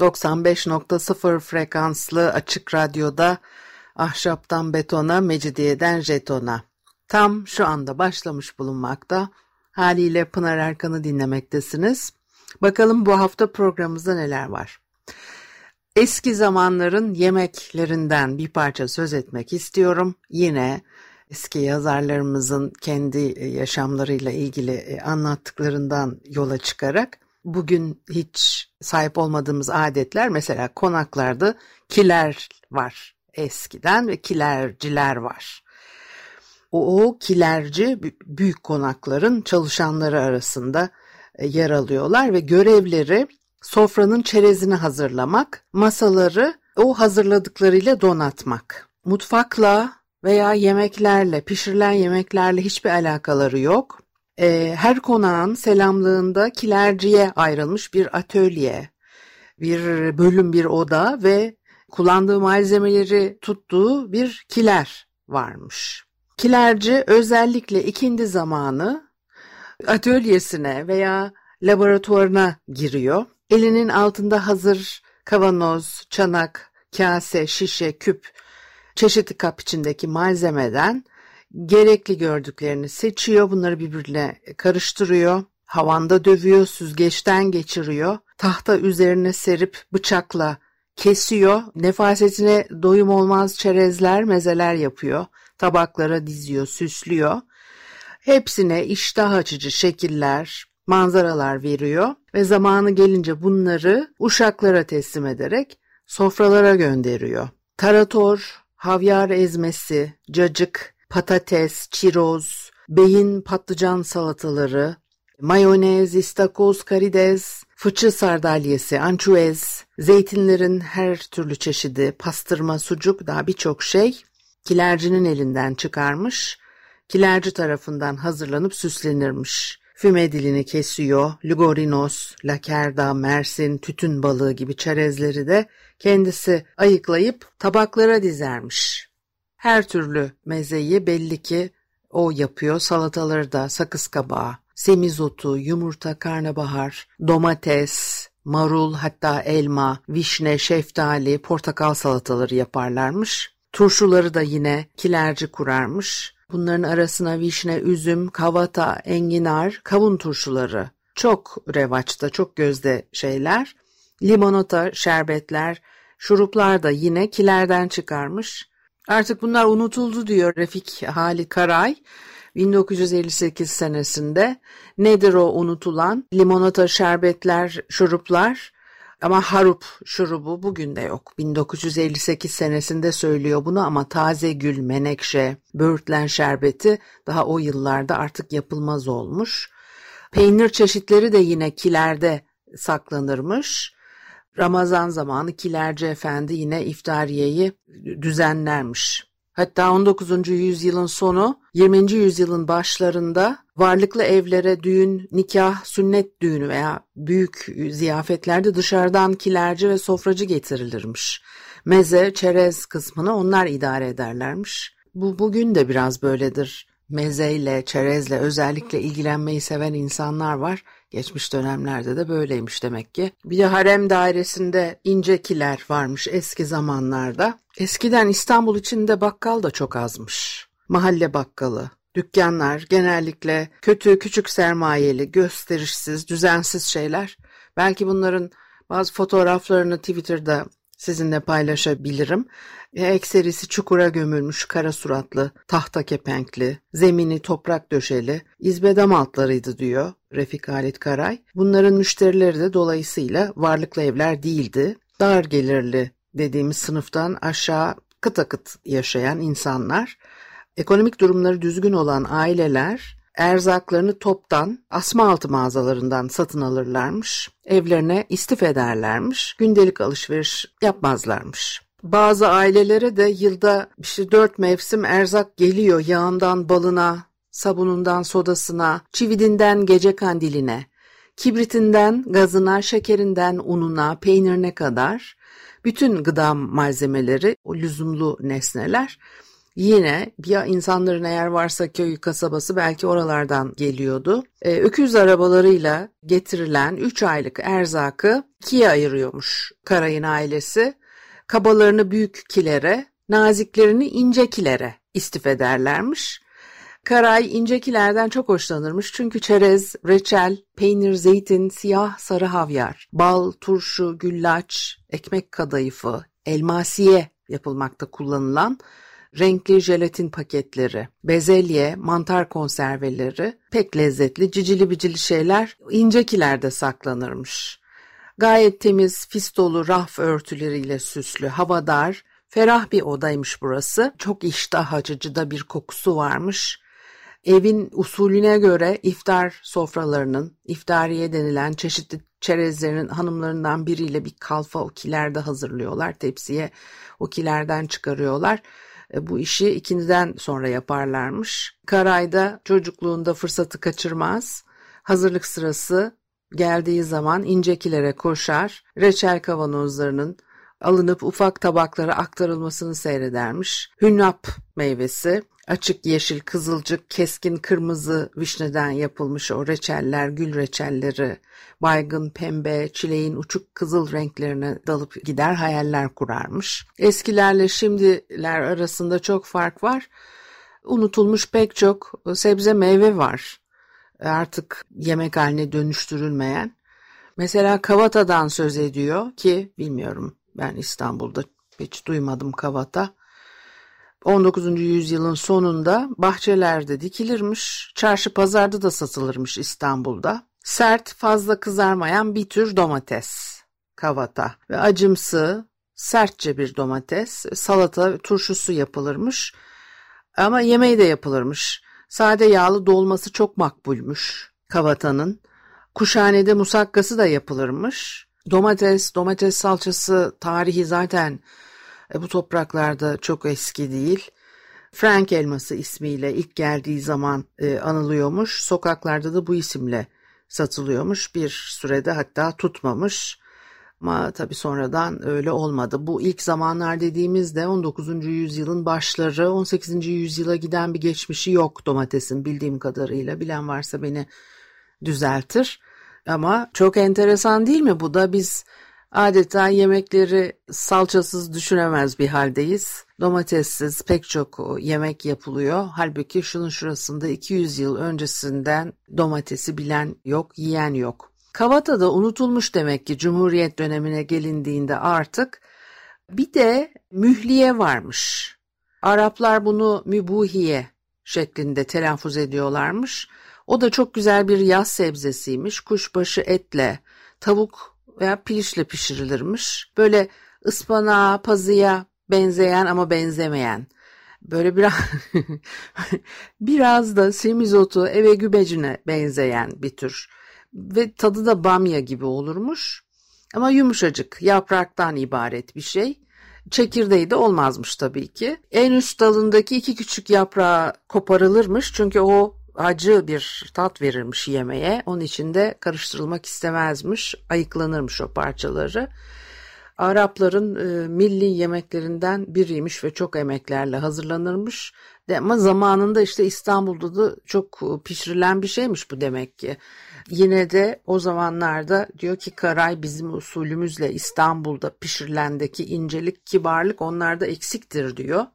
95.0 frekanslı açık radyoda ahşaptan betona, mecidiyeden jetona. Tam şu anda başlamış bulunmakta. Haliyle Pınar Erkan'ı dinlemektesiniz. Bakalım bu hafta programımızda neler var. Eski zamanların yemeklerinden bir parça söz etmek istiyorum. Yine eski yazarlarımızın kendi yaşamlarıyla ilgili anlattıklarından yola çıkarak bugün hiç sahip olmadığımız adetler mesela konaklarda kiler var eskiden ve kilerciler var. O, o kilerci büyük konakların çalışanları arasında e, yer alıyorlar ve görevleri sofranın çerezini hazırlamak, masaları o hazırladıklarıyla donatmak. Mutfakla veya yemeklerle, pişirilen yemeklerle hiçbir alakaları yok e, her konağın selamlığında kilerciye ayrılmış bir atölye, bir bölüm, bir oda ve kullandığı malzemeleri tuttuğu bir kiler varmış. Kilerci özellikle ikindi zamanı atölyesine veya laboratuvarına giriyor. Elinin altında hazır kavanoz, çanak, kase, şişe, küp, çeşitli kap içindeki malzemeden gerekli gördüklerini seçiyor, bunları birbirine karıştırıyor, havanda dövüyor, süzgeçten geçiriyor, tahta üzerine serip bıçakla kesiyor, nefasetine doyum olmaz çerezler, mezeler yapıyor, tabaklara diziyor, süslüyor. Hepsine iştah açıcı şekiller, manzaralar veriyor ve zamanı gelince bunları uşaklara teslim ederek sofralara gönderiyor. Tarator, havyar ezmesi, cacık, patates, çiroz, beyin patlıcan salataları, mayonez, istakoz, karides, fıçı sardalyesi, ançuez, zeytinlerin her türlü çeşidi, pastırma, sucuk daha birçok şey kilercinin elinden çıkarmış, kilerci tarafından hazırlanıp süslenirmiş. Füme dilini kesiyor, ligorinos, lakerda, mersin, tütün balığı gibi çerezleri de kendisi ayıklayıp tabaklara dizermiş. Her türlü mezeyi belli ki o yapıyor. Salataları da sakız kabağı, semizotu, yumurta, karnabahar, domates, marul hatta elma, vişne, şeftali, portakal salataları yaparlarmış. Turşuları da yine kilerci kurarmış. Bunların arasına vişne, üzüm, kavata, enginar, kavun turşuları çok revaçta, çok gözde şeyler. Limonata, şerbetler, şuruplar da yine kilerden çıkarmış. Artık bunlar unutuldu diyor Refik Hali Karay. 1958 senesinde nedir o unutulan limonata şerbetler, şuruplar ama harup şurubu bugün de yok. 1958 senesinde söylüyor bunu ama taze gül, menekşe, böğürtlen şerbeti daha o yıllarda artık yapılmaz olmuş. Peynir çeşitleri de yine kilerde saklanırmış. Ramazan zamanı Kilerci Efendi yine iftariyeyi düzenlermiş. Hatta 19. yüzyılın sonu 20. yüzyılın başlarında varlıklı evlere düğün, nikah, sünnet düğünü veya büyük ziyafetlerde dışarıdan kilerci ve sofracı getirilirmiş. Meze, çerez kısmını onlar idare ederlermiş. Bu bugün de biraz böyledir. Mezeyle, çerezle özellikle ilgilenmeyi seven insanlar var. Geçmiş dönemlerde de böyleymiş demek ki. Bir de harem dairesinde incekiler varmış eski zamanlarda. Eskiden İstanbul içinde bakkal da çok azmış. Mahalle bakkalı, dükkanlar genellikle kötü, küçük sermayeli, gösterişsiz, düzensiz şeyler. Belki bunların bazı fotoğraflarını Twitter'da sizinle paylaşabilirim. E, ekserisi çukura gömülmüş kara suratlı, tahta kepenkli, zemini toprak döşeli, izbedam altlarıydı diyor Refik Halit Karay. Bunların müşterileri de dolayısıyla varlıklı evler değildi. Dar gelirli dediğimiz sınıftan aşağı kıt akıt yaşayan insanlar, ekonomik durumları düzgün olan aileler erzaklarını toptan asma altı mağazalarından satın alırlarmış. Evlerine istif ederlermiş. Gündelik alışveriş yapmazlarmış. Bazı ailelere de yılda işte dört mevsim erzak geliyor yağından balına, sabunundan sodasına, çividinden gece kandiline, kibritinden gazına, şekerinden ununa, peynirine kadar bütün gıda malzemeleri, o lüzumlu nesneler yine ya insanların eğer varsa köy kasabası belki oralardan geliyordu. Ee, öküz arabalarıyla getirilen 3 aylık erzakı ikiye ayırıyormuş Karayın ailesi. Kabalarını büyük kilere, naziklerini ince kilere istif ederlermiş. Karay incekilerden çok hoşlanırmış çünkü çerez, reçel, peynir, zeytin, siyah sarı havyar, bal, turşu, güllaç, ekmek kadayıfı, elmasiye yapılmakta kullanılan renkli jelatin paketleri, bezelye, mantar konserveleri, pek lezzetli cicili bicili şeyler incekilerde saklanırmış. Gayet temiz, fistolu raf örtüleriyle süslü, havadar, ferah bir odaymış burası. Çok iştah açıcı da bir kokusu varmış. Evin usulüne göre iftar sofralarının, iftariye denilen çeşitli çerezlerin hanımlarından biriyle bir kalfa okilerde hazırlıyorlar. Tepsiye okilerden çıkarıyorlar. E, bu işi ikindiden sonra yaparlarmış. Karayda çocukluğunda fırsatı kaçırmaz. Hazırlık sırası geldiği zaman incekilere koşar, reçel kavanozlarının alınıp ufak tabaklara aktarılmasını seyredermiş. Hünnap meyvesi, açık yeşil, kızılcık, keskin kırmızı vişneden yapılmış o reçeller, gül reçelleri, baygın pembe, çileğin uçuk kızıl renklerine dalıp gider hayaller kurarmış. Eskilerle şimdiler arasında çok fark var. Unutulmuş pek çok sebze meyve var. Artık yemek haline dönüştürülmeyen. Mesela kavatadan söz ediyor ki bilmiyorum ben İstanbul'da hiç duymadım kavata. 19. yüzyılın sonunda bahçelerde dikilirmiş, çarşı pazarda da satılırmış İstanbul'da. Sert, fazla kızarmayan bir tür domates, kavata ve acımsı, sertçe bir domates, salata, turşusu yapılırmış. Ama yemeği de yapılırmış. Sade yağlı dolması çok makbulmuş kavatanın. Kuşhanede musakkası da yapılırmış. Domates, domates salçası tarihi zaten bu topraklarda çok eski değil. Frank elması ismiyle ilk geldiği zaman e, anılıyormuş. Sokaklarda da bu isimle satılıyormuş. Bir sürede hatta tutmamış. Ama tabii sonradan öyle olmadı. Bu ilk zamanlar dediğimizde 19. yüzyılın başları 18. yüzyıla giden bir geçmişi yok domatesin bildiğim kadarıyla. Bilen varsa beni düzeltir. Ama çok enteresan değil mi bu da biz adeta yemekleri salçasız düşünemez bir haldeyiz. Domatessiz pek çok yemek yapılıyor. Halbuki şunun şurasında 200 yıl öncesinden domatesi bilen yok, yiyen yok. Kavata da unutulmuş demek ki Cumhuriyet dönemine gelindiğinde artık. Bir de mühliye varmış. Araplar bunu mübuhiye şeklinde telaffuz ediyorlarmış. O da çok güzel bir yaz sebzesiymiş. Kuşbaşı etle, tavuk veya pilişle pişirilirmiş. Böyle ıspanağa, pazıya benzeyen ama benzemeyen. Böyle biraz biraz da semizotu, eve gübecine benzeyen bir tür. Ve tadı da bamya gibi olurmuş. Ama yumuşacık, yapraktan ibaret bir şey. Çekirdeği de olmazmış tabii ki. En üst dalındaki iki küçük yaprağı koparılırmış çünkü o acı bir tat verirmiş yemeğe. Onun içinde karıştırılmak istemezmiş, ayıklanırmış o parçaları. Arapların e, milli yemeklerinden biriymiş ve çok emeklerle hazırlanırmış. De, ama zamanında işte İstanbul'da da çok pişirilen bir şeymiş bu demek ki. Yine de o zamanlarda diyor ki Karay bizim usulümüzle İstanbul'da pişirilendeki incelik, kibarlık onlarda eksiktir diyor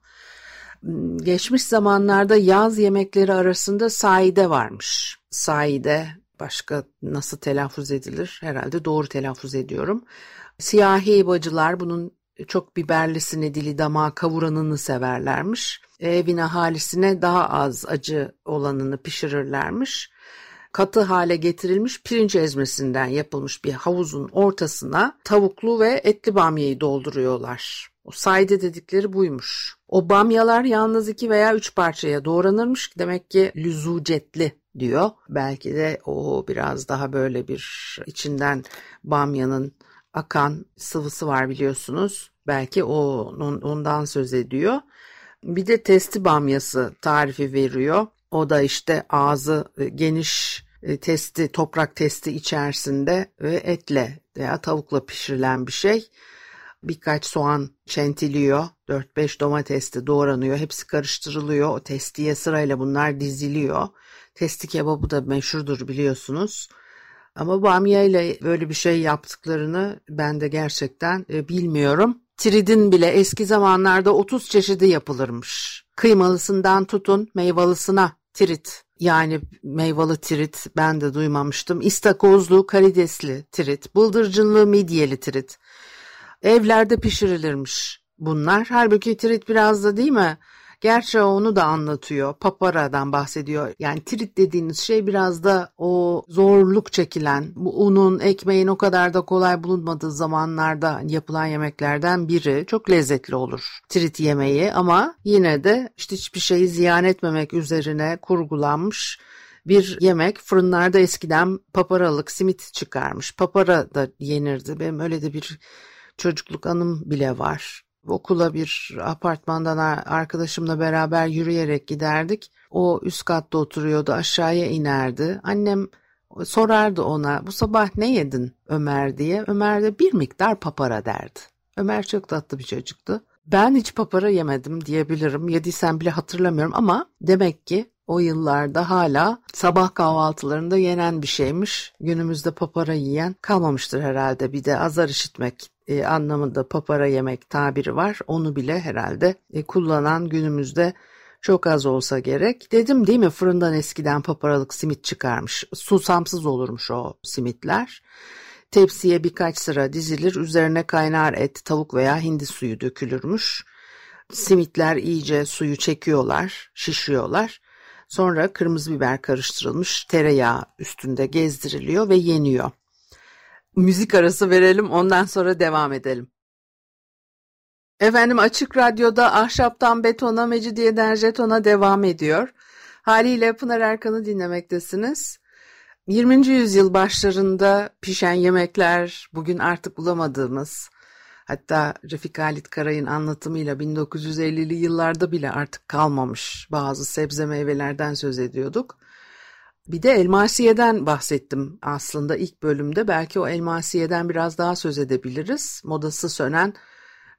geçmiş zamanlarda yaz yemekleri arasında saide varmış. Saide başka nasıl telaffuz edilir? Herhalde doğru telaffuz ediyorum. Siyahi bacılar bunun çok biberlisini dili damağı kavuranını severlermiş. Evin ahalisine daha az acı olanını pişirirlermiş. Katı hale getirilmiş pirinç ezmesinden yapılmış bir havuzun ortasına tavuklu ve etli bamyayı dolduruyorlar. O sayde dedikleri buymuş. O bamyalar yalnız iki veya üç parçaya doğranırmış. Demek ki lüzucetli diyor. Belki de o biraz daha böyle bir içinden bamyanın akan sıvısı var biliyorsunuz. Belki onun ondan söz ediyor. Bir de testi bamyası tarifi veriyor. O da işte ağzı e, geniş e, testi, toprak testi içerisinde ve etle veya tavukla pişirilen bir şey. Birkaç soğan çentiliyor, 4-5 domates de doğranıyor, hepsi karıştırılıyor. O testiye sırayla bunlar diziliyor. Testi kebabı da meşhurdur biliyorsunuz. Ama bamya ile böyle bir şey yaptıklarını ben de gerçekten e, bilmiyorum. Tiridin bile eski zamanlarda 30 çeşidi yapılırmış. Kıymalısından tutun meyvalısına tirit. Yani meyvalı tirit ben de duymamıştım. İstakozlu, karidesli tirit, bıldırcınlı, midyeli tirit. Evlerde pişirilirmiş bunlar. Halbuki tirit biraz da değil mi? Gerçi onu da anlatıyor. Papara'dan bahsediyor. Yani trit dediğiniz şey biraz da o zorluk çekilen, bu unun, ekmeğin o kadar da kolay bulunmadığı zamanlarda yapılan yemeklerden biri. Çok lezzetli olur trit yemeği ama yine de işte hiçbir şeyi ziyan etmemek üzerine kurgulanmış bir yemek. Fırınlarda eskiden paparalık simit çıkarmış. Papara da yenirdi. Benim öyle de bir çocukluk anım bile var okula bir apartmandan arkadaşımla beraber yürüyerek giderdik. O üst katta oturuyordu aşağıya inerdi. Annem sorardı ona bu sabah ne yedin Ömer diye. Ömer de bir miktar papara derdi. Ömer çok tatlı bir çocuktu. Ben hiç papara yemedim diyebilirim. Yediysem bile hatırlamıyorum ama demek ki o yıllarda hala sabah kahvaltılarında yenen bir şeymiş. Günümüzde papara yiyen kalmamıştır herhalde. Bir de azar işitmek e, anlamında papara yemek tabiri var. Onu bile herhalde e, kullanan günümüzde çok az olsa gerek. Dedim değil mi fırından eskiden paparalık simit çıkarmış. Susamsız olurmuş o simitler. Tepsiye birkaç sıra dizilir. Üzerine kaynar et, tavuk veya hindi suyu dökülürmüş. Simitler iyice suyu çekiyorlar, şişiyorlar. Sonra kırmızı biber karıştırılmış tereyağı üstünde gezdiriliyor ve yeniyor müzik arası verelim ondan sonra devam edelim. Efendim Açık Radyo'da Ahşaptan Betona, Mecidiyeden Jeton'a devam ediyor. Haliyle Pınar Erkan'ı dinlemektesiniz. 20. yüzyıl başlarında pişen yemekler bugün artık bulamadığımız, hatta Refik Halit Karay'ın anlatımıyla 1950'li yıllarda bile artık kalmamış bazı sebze meyvelerden söz ediyorduk. Bir de Elmasiye'den bahsettim aslında ilk bölümde. Belki o Elmasiye'den biraz daha söz edebiliriz. Modası sönen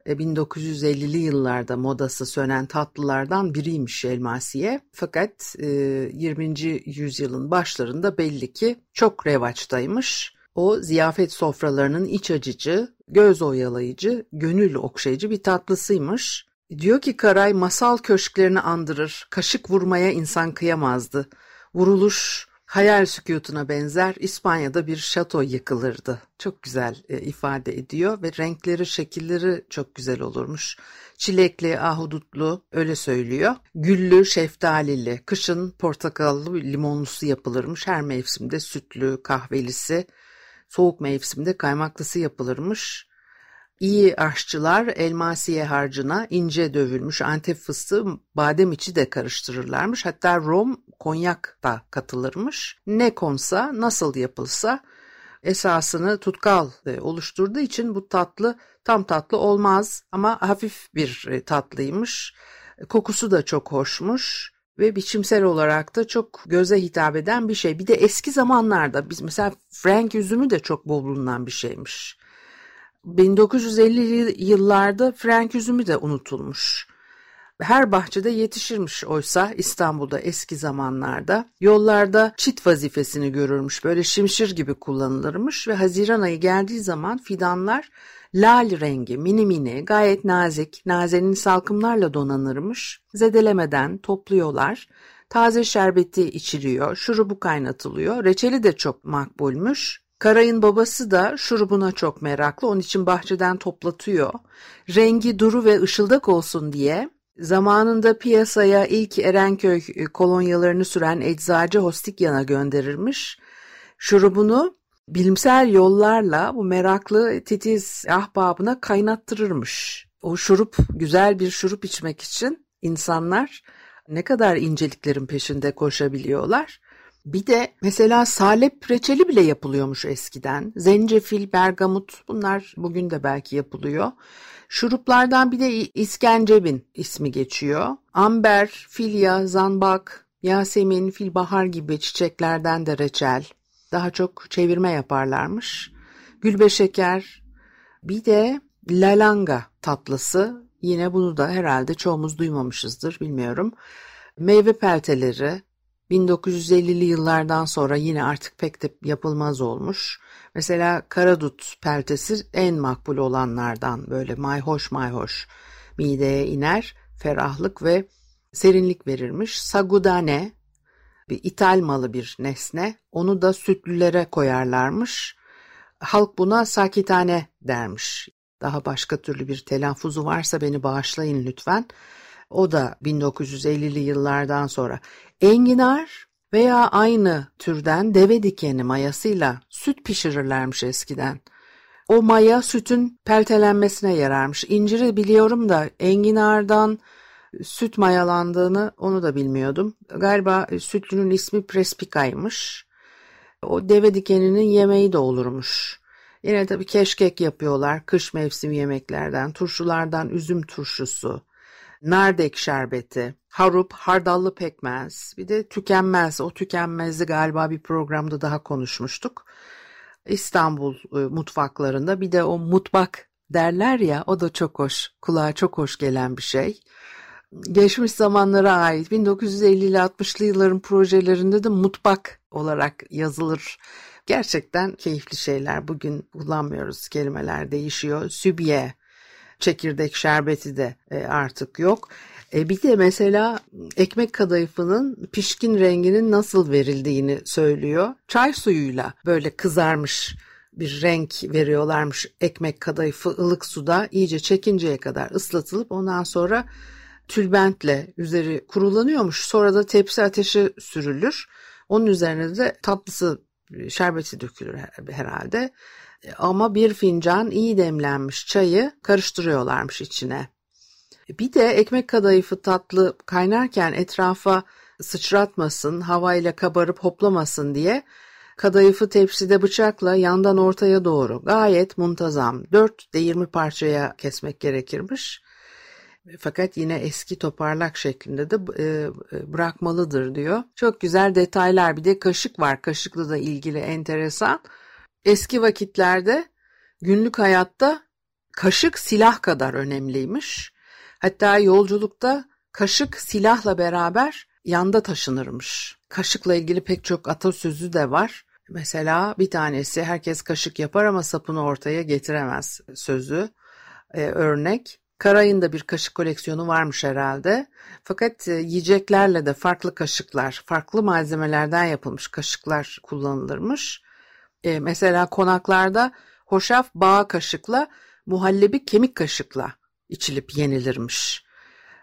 1950'li e, yıllarda modası sönen tatlılardan biriymiş elmasiye. Fakat 20. E, yüzyılın başlarında belli ki çok revaçtaymış. O ziyafet sofralarının iç acıcı, göz oyalayıcı, gönül okşayıcı bir tatlısıymış. Diyor ki Karay masal köşklerini andırır, kaşık vurmaya insan kıyamazdı vuruluş hayal sükutuna benzer İspanya'da bir şato yıkılırdı. Çok güzel e, ifade ediyor ve renkleri, şekilleri çok güzel olurmuş. Çilekli, ahudutlu öyle söylüyor. Güllü, şeftalili, kışın portakallı, limonlusu yapılırmış. Her mevsimde sütlü, kahvelisi, soğuk mevsimde kaymaklısı yapılırmış. İyi aşçılar elmasiye harcına ince dövülmüş antep fıstığı badem içi de karıştırırlarmış. Hatta rom, konyak da katılırmış. Ne konsa, nasıl yapılsa esasını tutkal e, oluşturduğu için bu tatlı tam tatlı olmaz ama hafif bir e, tatlıymış. Kokusu da çok hoşmuş ve biçimsel olarak da çok göze hitap eden bir şey. Bir de eski zamanlarda biz mesela frank üzümü de çok bol bulunan bir şeymiş. 1950'li yıllarda Frank üzümü de unutulmuş. Her bahçede yetişirmiş oysa İstanbul'da eski zamanlarda. Yollarda çit vazifesini görürmüş. Böyle şimşir gibi kullanılırmış ve Haziran ayı geldiği zaman fidanlar lal rengi, mini mini, gayet nazik, nazenin salkımlarla donanırmış. Zedelemeden topluyorlar. Taze şerbeti içiliyor, şurubu kaynatılıyor. Reçeli de çok makbulmuş. Karay'ın babası da şurubuna çok meraklı. Onun için bahçeden toplatıyor. Rengi duru ve ışıldak olsun diye zamanında piyasaya ilk Erenköy e, kolonyalarını süren eczacı Hostikyan'a gönderirmiş. Şurubunu bilimsel yollarla bu meraklı titiz ahbabına kaynattırırmış. O şurup güzel bir şurup içmek için insanlar ne kadar inceliklerin peşinde koşabiliyorlar. Bir de mesela salep reçeli bile yapılıyormuş eskiden. Zencefil, bergamot bunlar bugün de belki yapılıyor. Şuruplardan bir de iskencebin ismi geçiyor. Amber, filya, zanbak, yasemin, filbahar gibi çiçeklerden de reçel. Daha çok çevirme yaparlarmış. Gülbe şeker, bir de lalanga tatlısı. Yine bunu da herhalde çoğumuz duymamışızdır bilmiyorum. Meyve pelteleri, 1950'li yıllardan sonra yine artık pek de yapılmaz olmuş. Mesela karadut peltesi en makbul olanlardan böyle mayhoş mayhoş mideye iner, ferahlık ve serinlik verirmiş. Sagudane bir ithal malı bir nesne. Onu da sütlülere koyarlarmış. Halk buna sakitane dermiş. Daha başka türlü bir telaffuzu varsa beni bağışlayın lütfen. O da 1950'li yıllardan sonra. Enginar veya aynı türden deve dikeni mayasıyla süt pişirirlermiş eskiden. O maya sütün peltelenmesine yararmış. İnciri biliyorum da enginardan süt mayalandığını onu da bilmiyordum. Galiba sütlünün ismi Prespica'ymış. O deve dikeninin yemeği de olurmuş. Yine tabii keşkek yapıyorlar. Kış mevsimi yemeklerden, turşulardan üzüm turşusu, nardek şerbeti, harup, hardallı pekmez, bir de tükenmez. O tükenmezi galiba bir programda daha konuşmuştuk. İstanbul e, mutfaklarında bir de o mutfak derler ya o da çok hoş, kulağa çok hoş gelen bir şey. Geçmiş zamanlara ait 1950'li 60'lı yılların projelerinde de mutfak olarak yazılır. Gerçekten keyifli şeyler. Bugün kullanmıyoruz kelimeler değişiyor. Sübye, çekirdek şerbeti de e, artık yok. E bir de mesela ekmek kadayıfının pişkin renginin nasıl verildiğini söylüyor. Çay suyuyla böyle kızarmış bir renk veriyorlarmış ekmek kadayıfı ılık suda iyice çekinceye kadar ıslatılıp ondan sonra tülbentle üzeri kurulanıyormuş. Sonra da tepsi ateşe sürülür. Onun üzerine de tatlısı şerbeti dökülür herhalde. Ama bir fincan iyi demlenmiş çayı karıştırıyorlarmış içine. Bir de ekmek kadayıfı tatlı kaynarken etrafa sıçratmasın, havayla kabarıp hoplamasın diye kadayıfı tepside bıçakla yandan ortaya doğru gayet muntazam 4 de 20 parçaya kesmek gerekirmiş. Fakat yine eski toparlak şeklinde de e, e, bırakmalıdır diyor. Çok güzel detaylar bir de kaşık var. Kaşıkla da ilgili enteresan. Eski vakitlerde günlük hayatta kaşık silah kadar önemliymiş. Hatta yolculukta kaşık silahla beraber yanda taşınırmış. Kaşıkla ilgili pek çok atasözü de var. Mesela bir tanesi herkes kaşık yapar ama sapını ortaya getiremez sözü. Ee, örnek Karay'ın bir kaşık koleksiyonu varmış herhalde. Fakat e, yiyeceklerle de farklı kaşıklar, farklı malzemelerden yapılmış kaşıklar kullanılırmış. E, mesela konaklarda hoşaf bağ kaşıkla, muhallebi kemik kaşıkla içilip yenilirmiş.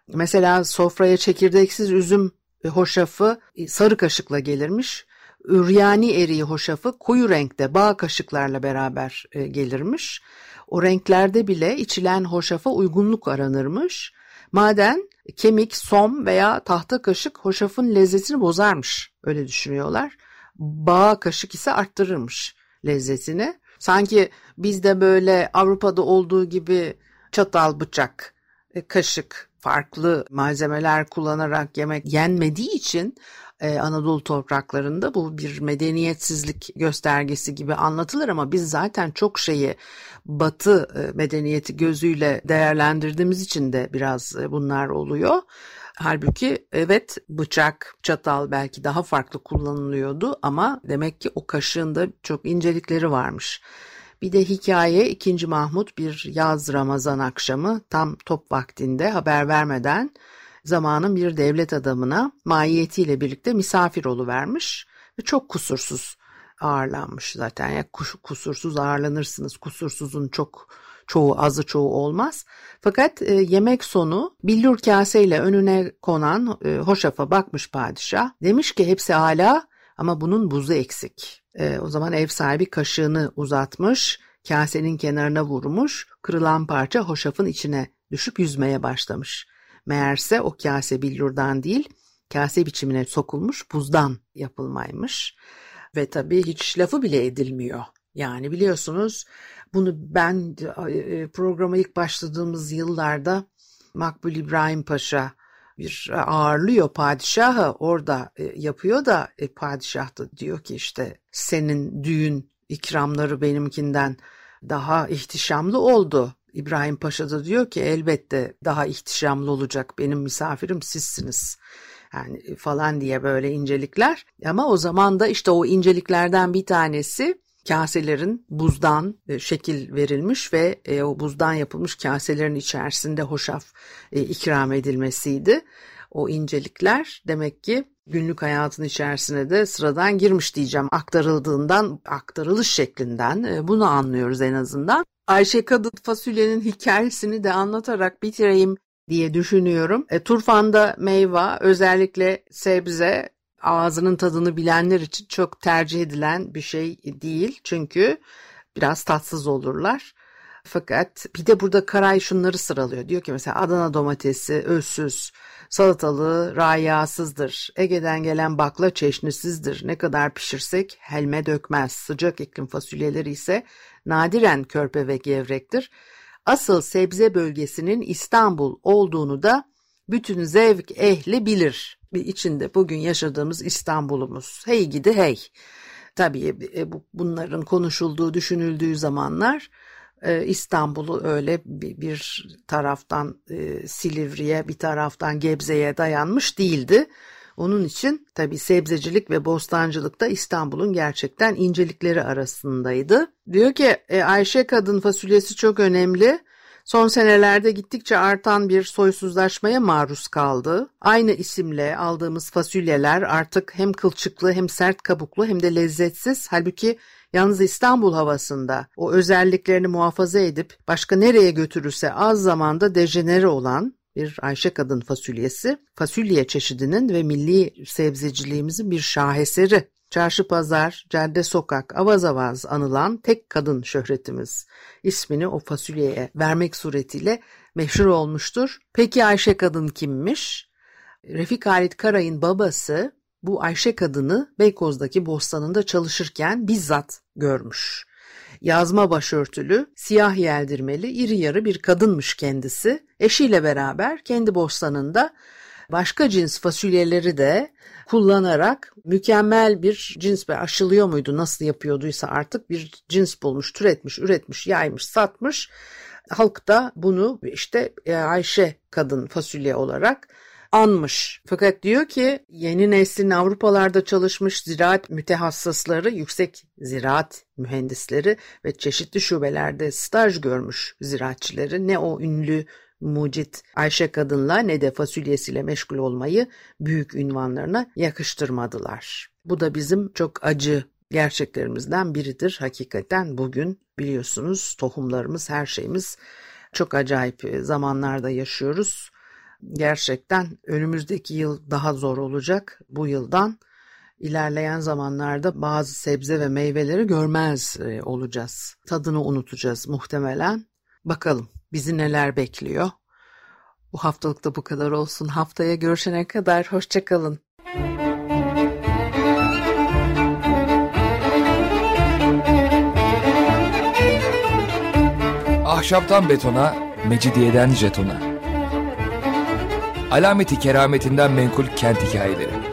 Mesela sofraya çekirdeksiz üzüm hoşafı e, sarı kaşıkla gelirmiş. Üryani eriği hoşafı koyu renkte bağ kaşıklarla beraber e, gelirmiş. O renklerde bile içilen hoşafa uygunluk aranırmış. Maden kemik, som veya tahta kaşık hoşafın lezzetini bozarmış. Öyle düşünüyorlar. Bağ kaşık ise arttırırmış lezzetini. Sanki bizde böyle Avrupa'da olduğu gibi çatal, bıçak, e, kaşık farklı malzemeler kullanarak yemek yenmediği için e, Anadolu topraklarında bu bir medeniyetsizlik göstergesi gibi anlatılır ama biz zaten çok şeyi batı e, medeniyeti gözüyle değerlendirdiğimiz için de biraz bunlar oluyor. Halbuki evet bıçak, çatal belki daha farklı kullanılıyordu ama demek ki o kaşığın da çok incelikleri varmış. Bir de hikaye 2. Mahmut bir yaz Ramazan akşamı tam top vaktinde haber vermeden zamanın bir devlet adamına mahiyetiyle birlikte misafir vermiş ve çok kusursuz ağırlanmış zaten. Ya kusursuz ağırlanırsınız. Kusursuzun çok çoğu azı çoğu olmaz. Fakat e, yemek sonu billur kaseyle önüne konan e, hoşafa bakmış padişah. Demiş ki hepsi hala ama bunun buzu eksik. E, o zaman ev sahibi kaşığını uzatmış, kasenin kenarına vurmuş, kırılan parça hoşafın içine düşüp yüzmeye başlamış. Meğerse o kase billurdan değil, kase biçimine sokulmuş buzdan yapılmaymış. Ve tabii hiç lafı bile edilmiyor. Yani biliyorsunuz bunu ben e, programa ilk başladığımız yıllarda Makbul İbrahim Paşa bir ağırlıyor padişahı orada e, yapıyor da e, padişah da diyor ki işte senin düğün ikramları benimkinden daha ihtişamlı oldu. İbrahim Paşa da diyor ki elbette daha ihtişamlı olacak benim misafirim sizsiniz. Yani falan diye böyle incelikler. Ama o zaman da işte o inceliklerden bir tanesi kaselerin buzdan e, şekil verilmiş ve e, o buzdan yapılmış kaselerin içerisinde hoşaf e, ikram edilmesiydi. O incelikler demek ki günlük hayatın içerisine de sıradan girmiş diyeceğim. Aktarıldığından, aktarılış şeklinden bunu anlıyoruz en azından. Ayşe Kadın fasulyenin hikayesini de anlatarak bitireyim diye düşünüyorum. E, turfanda meyve özellikle sebze ağzının tadını bilenler için çok tercih edilen bir şey değil. Çünkü biraz tatsız olurlar. Fakat bir de burada Karay şunları sıralıyor. Diyor ki mesela Adana domatesi özsüz, salatalığı rayasızdır. Ege'den gelen bakla çeşnisizdir. Ne kadar pişirsek helme dökmez. Sıcak iklim fasulyeleri ise nadiren körpe ve gevrektir. Asıl sebze bölgesinin İstanbul olduğunu da bütün zevk ehli bilir içinde bugün yaşadığımız İstanbul'umuz. Hey gidi hey. Tabii e, bunların konuşulduğu, düşünüldüğü zamanlar e, İstanbul'u öyle bir taraftan e, Silivri'ye, bir taraftan Gebze'ye dayanmış değildi. Onun için tabii sebzecilik ve bostancılık da İstanbul'un gerçekten incelikleri arasındaydı. Diyor ki Ayşe kadın fasulyesi çok önemli. Son senelerde gittikçe artan bir soysuzlaşmaya maruz kaldı. Aynı isimle aldığımız fasulyeler artık hem kılçıklı hem sert kabuklu hem de lezzetsiz. Halbuki yalnız İstanbul havasında o özelliklerini muhafaza edip başka nereye götürürse az zamanda dejenere olan bir Ayşe kadın fasulyesi, fasulye çeşidinin ve milli sebzeciliğimizin bir şaheseri. Çarşı pazar, cadde sokak, avaz avaz anılan tek kadın şöhretimiz. ismini o fasulyeye vermek suretiyle meşhur olmuştur. Peki Ayşe kadın kimmiş? Refik Halit Karay'ın babası bu Ayşe kadını Beykoz'daki bostanında çalışırken bizzat görmüş. Yazma başörtülü, siyah yeldirmeli, iri yarı bir kadınmış kendisi. Eşiyle beraber kendi bostanında başka cins fasulyeleri de kullanarak mükemmel bir cins ve aşılıyor muydu nasıl yapıyorduysa artık bir cins bulmuş, türetmiş, üretmiş, yaymış, satmış. Halk da bunu işte e, Ayşe kadın fasulye olarak anmış. Fakat diyor ki yeni neslin Avrupalarda çalışmış ziraat mütehassısları, yüksek ziraat mühendisleri ve çeşitli şubelerde staj görmüş ziraatçileri ne o ünlü mucit Ayşe kadınla ne de fasulyesiyle meşgul olmayı büyük ünvanlarına yakıştırmadılar. Bu da bizim çok acı gerçeklerimizden biridir. Hakikaten bugün biliyorsunuz tohumlarımız her şeyimiz çok acayip zamanlarda yaşıyoruz. Gerçekten önümüzdeki yıl daha zor olacak. Bu yıldan ilerleyen zamanlarda bazı sebze ve meyveleri görmez e, olacağız. Tadını unutacağız muhtemelen. Bakalım bizi neler bekliyor. Bu haftalık da bu kadar olsun. Haftaya görüşene kadar hoşçakalın. Ahşaptan betona, mecidiyeden jetona. Alameti kerametinden menkul kent hikayeleri.